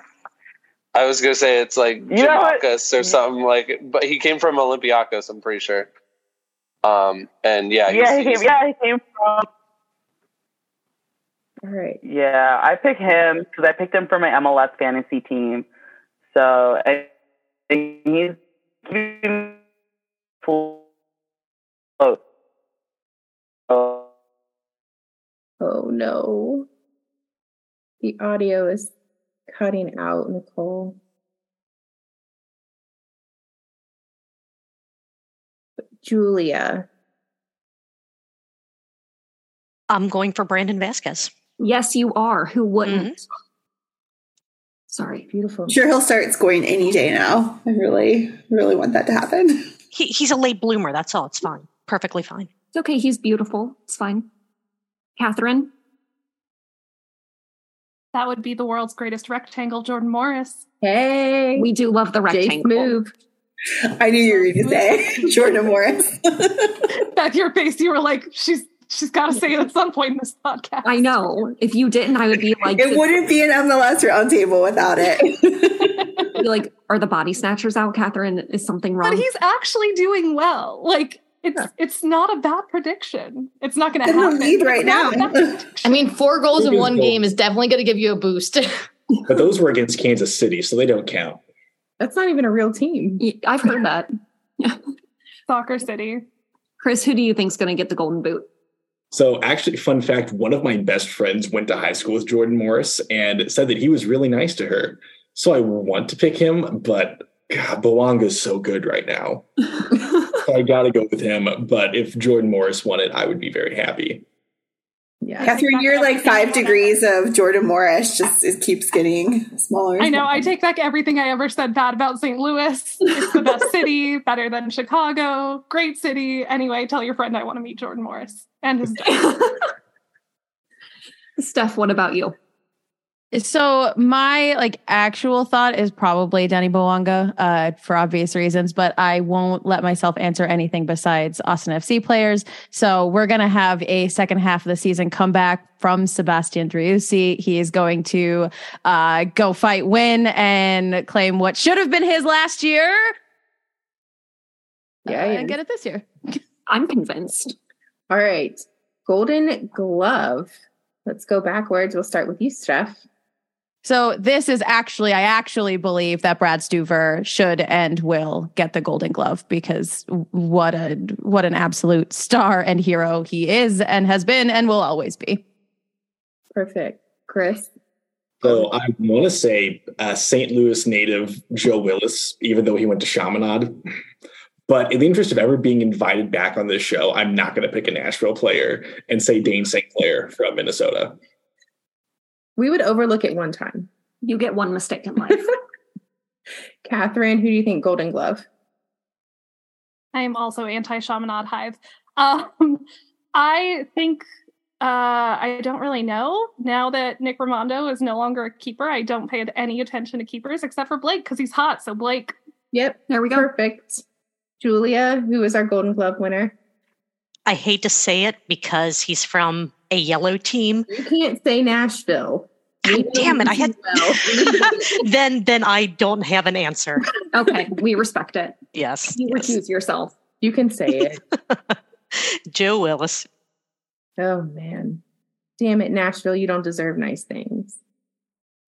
I was gonna say it's like Giannakis or something like, but he came from Olympiacos. I'm pretty sure. Um, and yeah, yeah, he came. Yeah, he came from. All right. Yeah, I picked him because I picked him for my MLS fantasy team. So I, he's full. Oh. oh no. The audio is cutting out, Nicole. Julia. I'm going for Brandon Vazquez. Yes, you are. Who wouldn't? Mm-hmm. Sorry. Beautiful. Sure he'll start scoring any day now. I really, really want that to happen. He, he's a late bloomer. That's all. It's fine. Perfectly fine. It's okay. He's beautiful. It's fine. Catherine? That would be the world's greatest rectangle, Jordan Morris. Hey. We do love the rectangle. move. I knew you were going to say Jordan Morris. Back your face, you were like, she's she's got to say it at some point in this podcast. I know. If you didn't, I would be like, it wouldn't be an MLS roundtable without it. like, are the body snatchers out, Catherine? Is something wrong? But he's actually doing well. Like it's yeah. it's not a bad prediction. It's not going to happen. Lead right now. I mean, four goals in one game is definitely going to give you a boost. but those were against Kansas City, so they don't count. That's not even a real team. I've heard that. Soccer City. Chris, who do you think's going to get the golden boot? So, actually, fun fact one of my best friends went to high school with Jordan Morris and said that he was really nice to her. So, I want to pick him, but God, Bouanga's so good right now. so I got to go with him. But if Jordan Morris won it, I would be very happy. Yeah, Catherine, you're like five degrees of Jordan Morris. Just it keeps getting smaller. I know. I take back everything I ever said bad about St. Louis. It's the best city, better than Chicago. Great city. Anyway, tell your friend I want to meet Jordan Morris and his dad. Steph, what about you? So my like actual thought is probably Danny Bouanga uh, for obvious reasons, but I won't let myself answer anything besides Austin FC players. So we're gonna have a second half of the season come back from Sebastian Driussi. He is going to uh, go fight, win, and claim what should have been his last year. Yeah, uh, and get it this year. I'm convinced. All right, Golden Glove. Let's go backwards. We'll start with you, Steph. So this is actually, I actually believe that Brad Stuver should and will get the Golden Glove because what a what an absolute star and hero he is and has been and will always be. Perfect, Chris. So I want to say uh, St. Louis native Joe Willis, even though he went to Chaminade. But in the interest of ever being invited back on this show, I'm not going to pick a Nashville player and say Dayne St. Clair from Minnesota. We would overlook it one time. You get one mistake in life. Catherine, who do you think Golden Glove? I am also anti Chaminade Hive. Um, I think uh, I don't really know. Now that Nick Rimando is no longer a keeper, I don't pay any attention to keepers except for Blake because he's hot. So Blake. Yep, there we go. Perfect. Julia, who is our Golden Glove winner? I hate to say it because he's from a yellow team. You can't say Nashville. God damn it! I had. then, then I don't have an answer. Okay, we respect it. Yes, you yes. recuse yourself. You can say it. Joe Willis. Oh man, damn it, Nashville! You don't deserve nice things.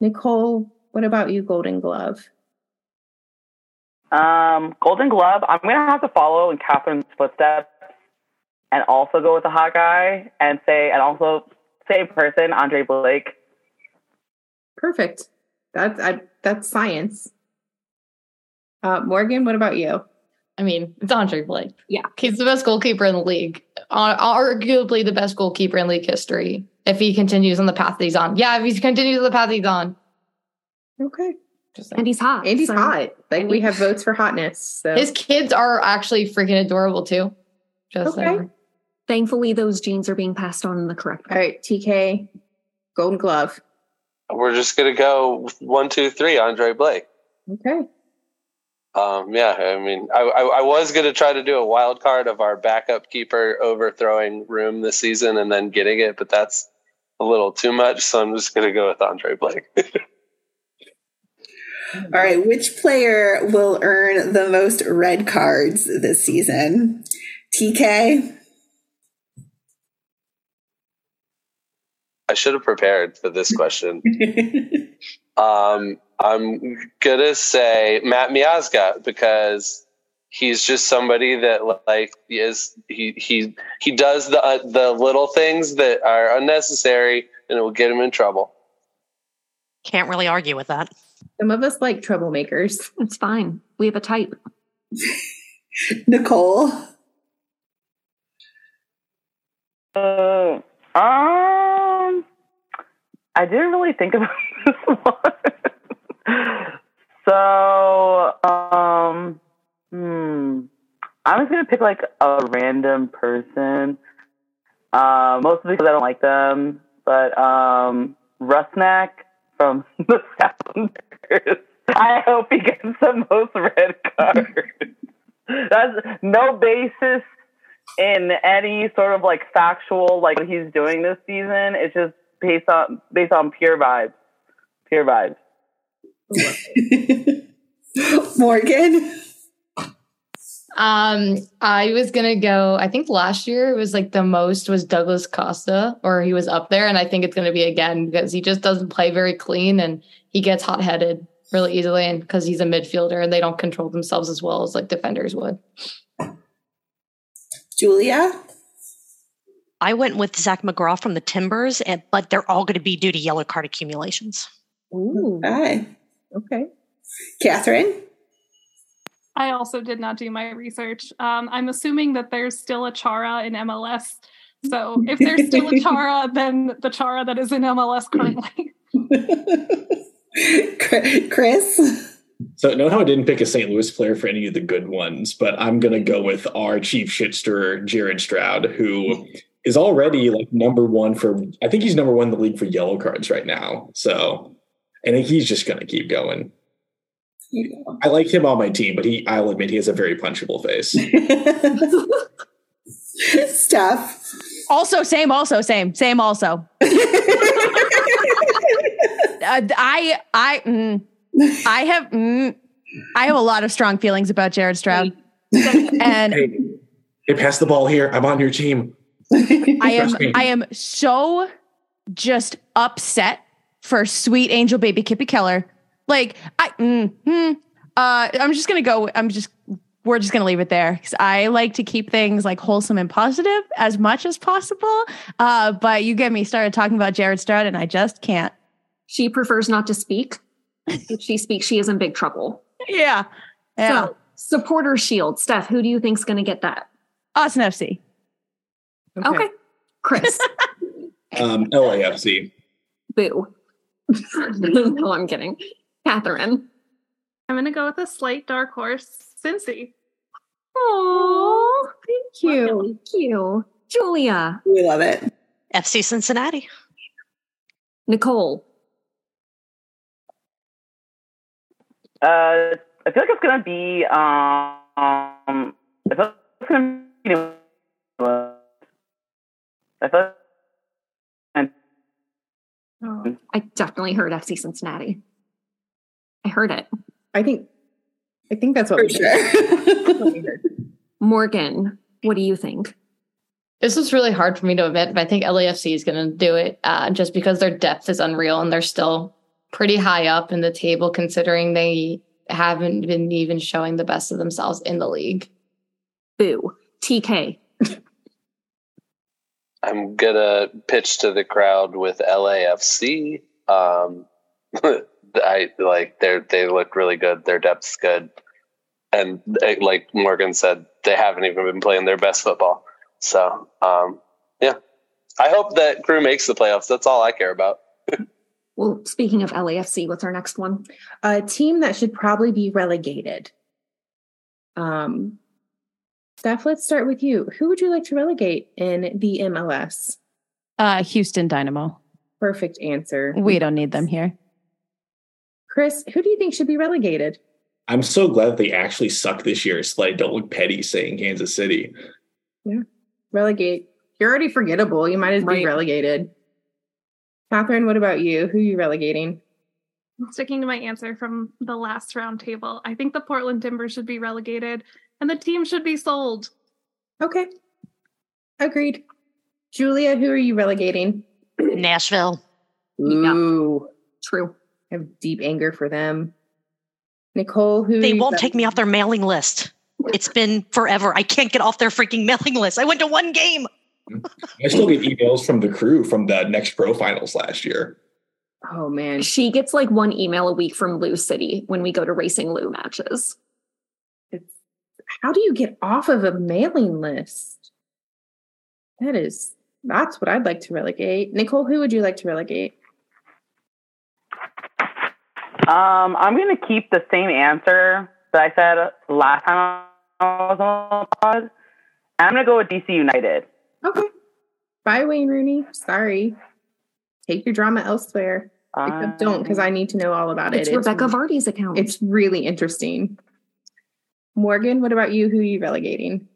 Nicole, what about you, Golden Glove? Um, Golden Glove. I'm gonna have to follow in Catherine's footsteps and also go with the hot guy and say, and also same person, Andre Blake. Perfect. That's I, that's science. Uh, Morgan, what about you? I mean, it's Andre Blake. Yeah, he's the best goalkeeper in the league, arguably the best goalkeeper in league history. If he continues on the path that he's on, yeah, if he continues on the path he's on. Okay. and he's hot. And he's so. hot. Like we have votes for hotness. So. His kids are actually freaking adorable too. Just okay. Thankfully, those genes are being passed on in the correct way. All right, TK, Golden Glove. We're just gonna go one, two, three. Andre Blake. Okay. Um, yeah, I mean, I, I, I, was going to try to do a wild card of our backup keeper overthrowing Room this season and then getting it, but that's a little too much. So I'm just going to go with Andre Blake. All right, which player will earn the most red cards this season? TK. I should have prepared for this question. um, I'm gonna say Matt Miazga because he's just somebody that like is he he he does the uh, the little things that are unnecessary and it will get him in trouble. Can't really argue with that. Some of us like troublemakers. It's fine. We have a type. Nicole. Uh, um, I didn't really think about this one. so, um, hmm, I was gonna pick like a random person. Uh, mostly because I don't like them, but um, Rusnak from the Sounders. I hope he gets the most red cards. That's no basis in any sort of like factual like what he's doing this season. It's just based on based on pure vibes. Pure vibes. Morgan. Um, I was gonna go. I think last year it was like the most was Douglas Costa, or he was up there, and I think it's gonna be again because he just doesn't play very clean and he gets hot headed really easily, and because he's a midfielder and they don't control themselves as well as like defenders would. Julia. I went with Zac McGraw from the Timbers, and, but they're all going to be due to yellow card accumulations. Ooh. Okay. Okay. Catherine. I also did not do my research. Um, I'm assuming that there's still a Chara in MLS. So if there's still a Chara, then the Chara that is in MLS currently. Chris. So note how I didn't pick a St. Louis player for any of the good ones, but I'm gonna go with our chief shitster, Jared Stroud, who is already like number one for I think he's number one in the league for yellow cards right now. So and he's just gonna keep going. I like him on my team, but he I'll admit he has a very punchable face. Steph. Also, same, also, same, same, also. uh, I, I, mm, I have, mm, I have a lot of strong feelings about Jared Stroud, and hey, hey, pass the ball here. I'm on your team. I am, me. I am so just upset for sweet angel baby Kippy Keller. Like, I, mm, mm, uh, I'm just gonna go. I'm just, we're just gonna leave it there because I like to keep things like wholesome and positive as much as possible. Uh, but you get me started talking about Jared Stroud, and I just can't. She prefers not to speak. If she speaks, she is in big trouble. Yeah, yeah. So, supporter shield. Steph, who do you think's going to get that? Austin FC. Okay. Chris. Um, LAFC. Boo. no, I'm kidding. Catherine. I'm going to go with a slight dark horse, Cincy. Oh, thank you. Thank you. Julia. We love it. FC Cincinnati. Uh, Nicole. I feel like it's gonna be um. I feel like it's gonna be. I feel. Like, Oh, I definitely heard FC Cincinnati. I heard it. I think I think that's what For we sure. Morgan, what do you think? This is really hard for me to admit, but I think LAFC is going to do it uh, just because their depth is unreal and they're still pretty high up in the table considering they haven't been even showing the best of themselves in the league. Boo. TK. I'm gonna pitch to the crowd with LAFC. Um, I like they they look really good. Their depth's good, and they, like Morgan said, they haven't even been playing their best football. So um, yeah, I hope that crew makes the playoffs. That's all I care about. Well, speaking of LAFC, what's our next one? a team that should probably be relegated. Um, Steph, let's start with you. Who would you like to relegate in the MLS? Uh, Houston Dynamo. Perfect answer. We don't need them here. Chris, who do you think should be relegated? I'm so glad they actually suck this year, so I don't look petty saying Kansas City. Yeah. Relegate. You're already forgettable. You might as well be relegated. Catherine, what about you? Who are you relegating? Sticking to my answer from the last round table, I think the Portland Timbers should be relegated and the team should be sold. Okay. Agreed. Julia, who are you relegating? Nashville. Yeah. Ooh, True. I have deep anger for them. Nicole, who They won't take me off their mailing list. It's been forever. I can't get off their freaking mailing list. I went to one game. I still get emails from the crew from the next pro finals last year. Oh man. She gets like one email a week from Lou City when we go to Racing Lou matches. It's, how do you get off of a mailing list? That is that's what I'd like to relegate. Nicole, who would you like to relegate? um, I'm gonna keep the same answer that I said last time I was on the pod. I'm gonna go with DC United. Okay. Bye, Wayne Rooney. Sorry. Take your drama elsewhere. Except don't, because I need to know all about it. It's. Rebekah Vardy's account. It's really interesting. Morgan, what about you? Who are you relegating?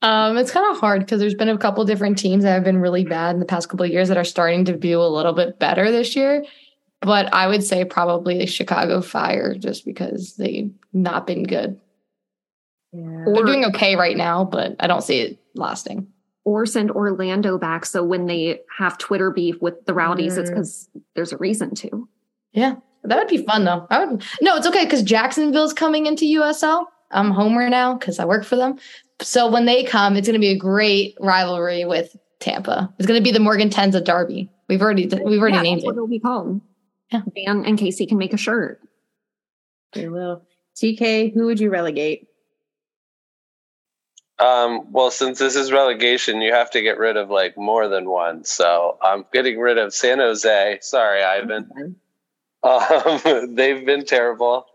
Um, it's kind of hard because there's been a couple different teams that have been really bad in the past couple of years that are starting to do a little bit better this year. But I would say probably the Chicago Fire, just because they not been good. Yeah. They're doing okay right now, but I don't see it lasting. Or send Orlando back so when they have Twitter beef with the Rowdies, it's Mm. because there's a reason to. Yeah, that would be fun though. I would. No, it's okay because Jacksonville's coming into USL. I'm Homer now because I work for them. So when they come, it's going to be a great rivalry with Tampa. It's going to be the Morgan Tenza Derby. We've already we've already Yeah, named that's what it. it'll be called. Yeah. Dan and Casey can make a shirt. They will. TK, who would you relegate? Um, well, since this is relegation, you have to get rid of like more than one. So I'm getting rid of San Jose. Sorry, Ivan. Um, they've been terrible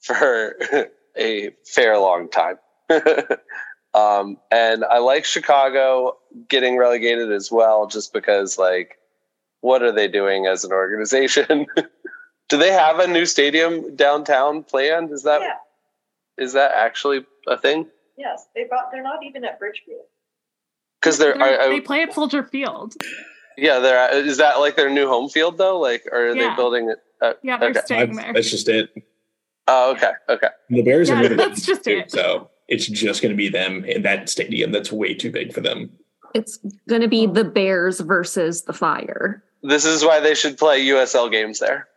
for a fair long time. um, and I like Chicago getting relegated as well, just because, like, what are they doing as an organization? Do they have a new stadium downtown planned? Is that is Yeah. that actually a thing? Yes, they bought. They're not even at Bridgeview. Because they're, They're- are, they play at Soldier Field. yeah, they're is that like their new home field though? Like, or are Yeah. they building it? Uh, Yeah, they're okay. staying there. that's just it. Oh, okay, okay. The Bears Yeah, are moving. that's just too, it. So it's just going to be them in that stadium that's way too big for them. It's going to be the Bears versus the Fire. This is why they should play USL games there.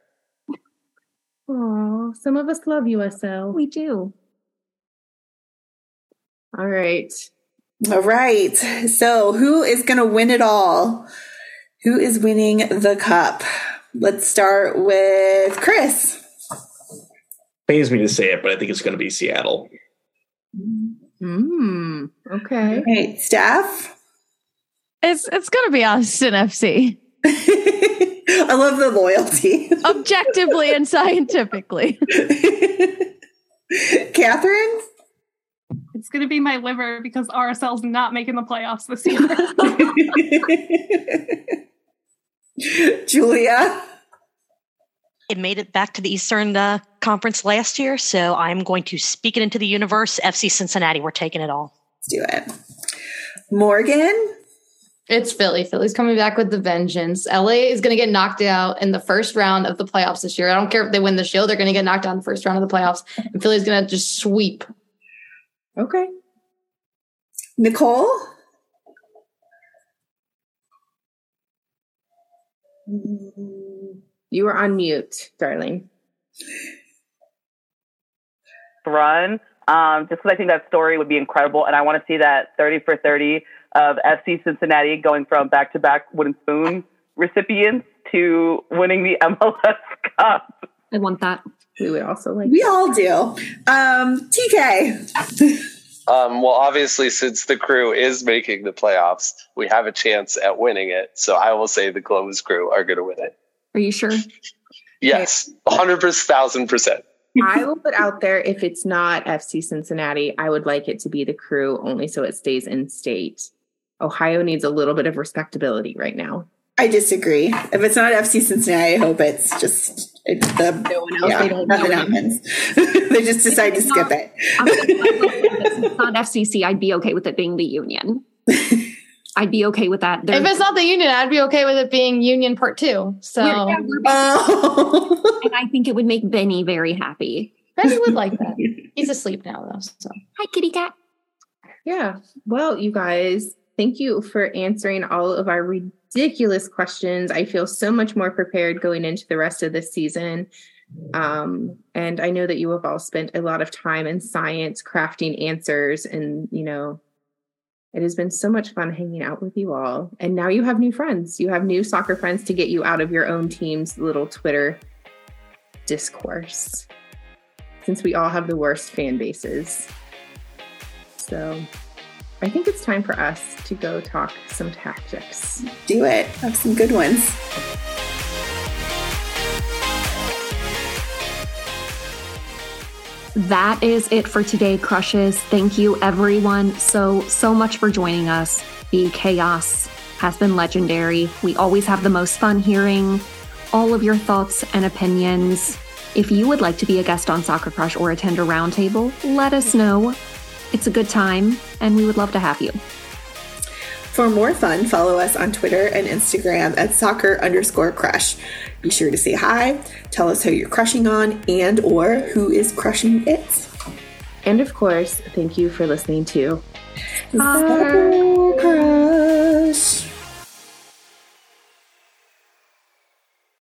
Oh, some of us love USL. We do. All right. All right. So, who is going to win it all? Who is winning the cup? Let's start with Chris. Pains me to say it, but I think it's going to be Seattle. Hmm. Okay. All right, staff. It's it's gonna be Austin FC. I love the loyalty. Objectively and scientifically. Catherine? It's going to be my liver because RSL's not making the playoffs this year. Julia? It made it back to the Eastern uh, Conference last year, so I'm going to speak it into the universe. FC Cincinnati, we're taking it all. Let's do it. Morgan? It's Philly. Philly's coming back with the vengeance. LA is going to get knocked out in the first round of the playoffs this year. I don't care if they win the shield, they're going to get knocked out in the first round of the playoffs, and Philly's going to just sweep. Okay. Nicole? You are on mute, darling. run. Um, just because I think that story would be incredible, and I want to see that 30 for 30 of FC Cincinnati going from back to back wooden spoon recipients to winning the MLS Cup. I want that. We would also like. We all do. Um, TK. Um, well, obviously, since the crew is making the playoffs, we have a chance at winning it. So I will say the Columbus crew are going to win it. Are you sure? Yes, 100%, thousand percent. I will put out there if it's not FC Cincinnati, I would like it to be the crew only so it stays in state. Ohio needs a little bit of respectability right now. I disagree. If it's not FC Cincinnati, I hope it's just it's the No one else. yeah, they don't nothing know. happens. they just decide to skip it. I'm gonna- if it's not FCC, I'd be okay with it being the Union. I'd be okay with that. If it's not the Union, I'd be okay with it being Union Part Two. So We're- yeah, we're- Oh. and I think it would make Benny very happy. Benny would like that. He's asleep now, though. So Hi, kitty cat. Yeah. Well, you guys, thank you for answering all of our ridiculous questions. I feel so much more prepared going into the rest of this season. Um, and I know that you have all spent a lot of time in science crafting answers, and you know, it has been so much fun hanging out with you all. And now you have new friends. You have new soccer friends to get you out of your own team's little Twitter discourse. Since we all have the worst fan bases. So I think it's time for us to go talk some tactics. Do it. Have some good ones. That is it for today, crushes. Thank you, everyone, so, so much for joining us. The chaos has been legendary. We always have the most fun hearing all of your thoughts and opinions. If you would like to be a guest on Soccer Crush or attend a roundtable, let us know. It's a good time, and we would love to have you. For more fun, follow us on Twitter and Instagram at soccer underscore crush. Be sure to say hi, tell us who you're crushing on, and or who is crushing it. And of course, thank you for listening to Crush.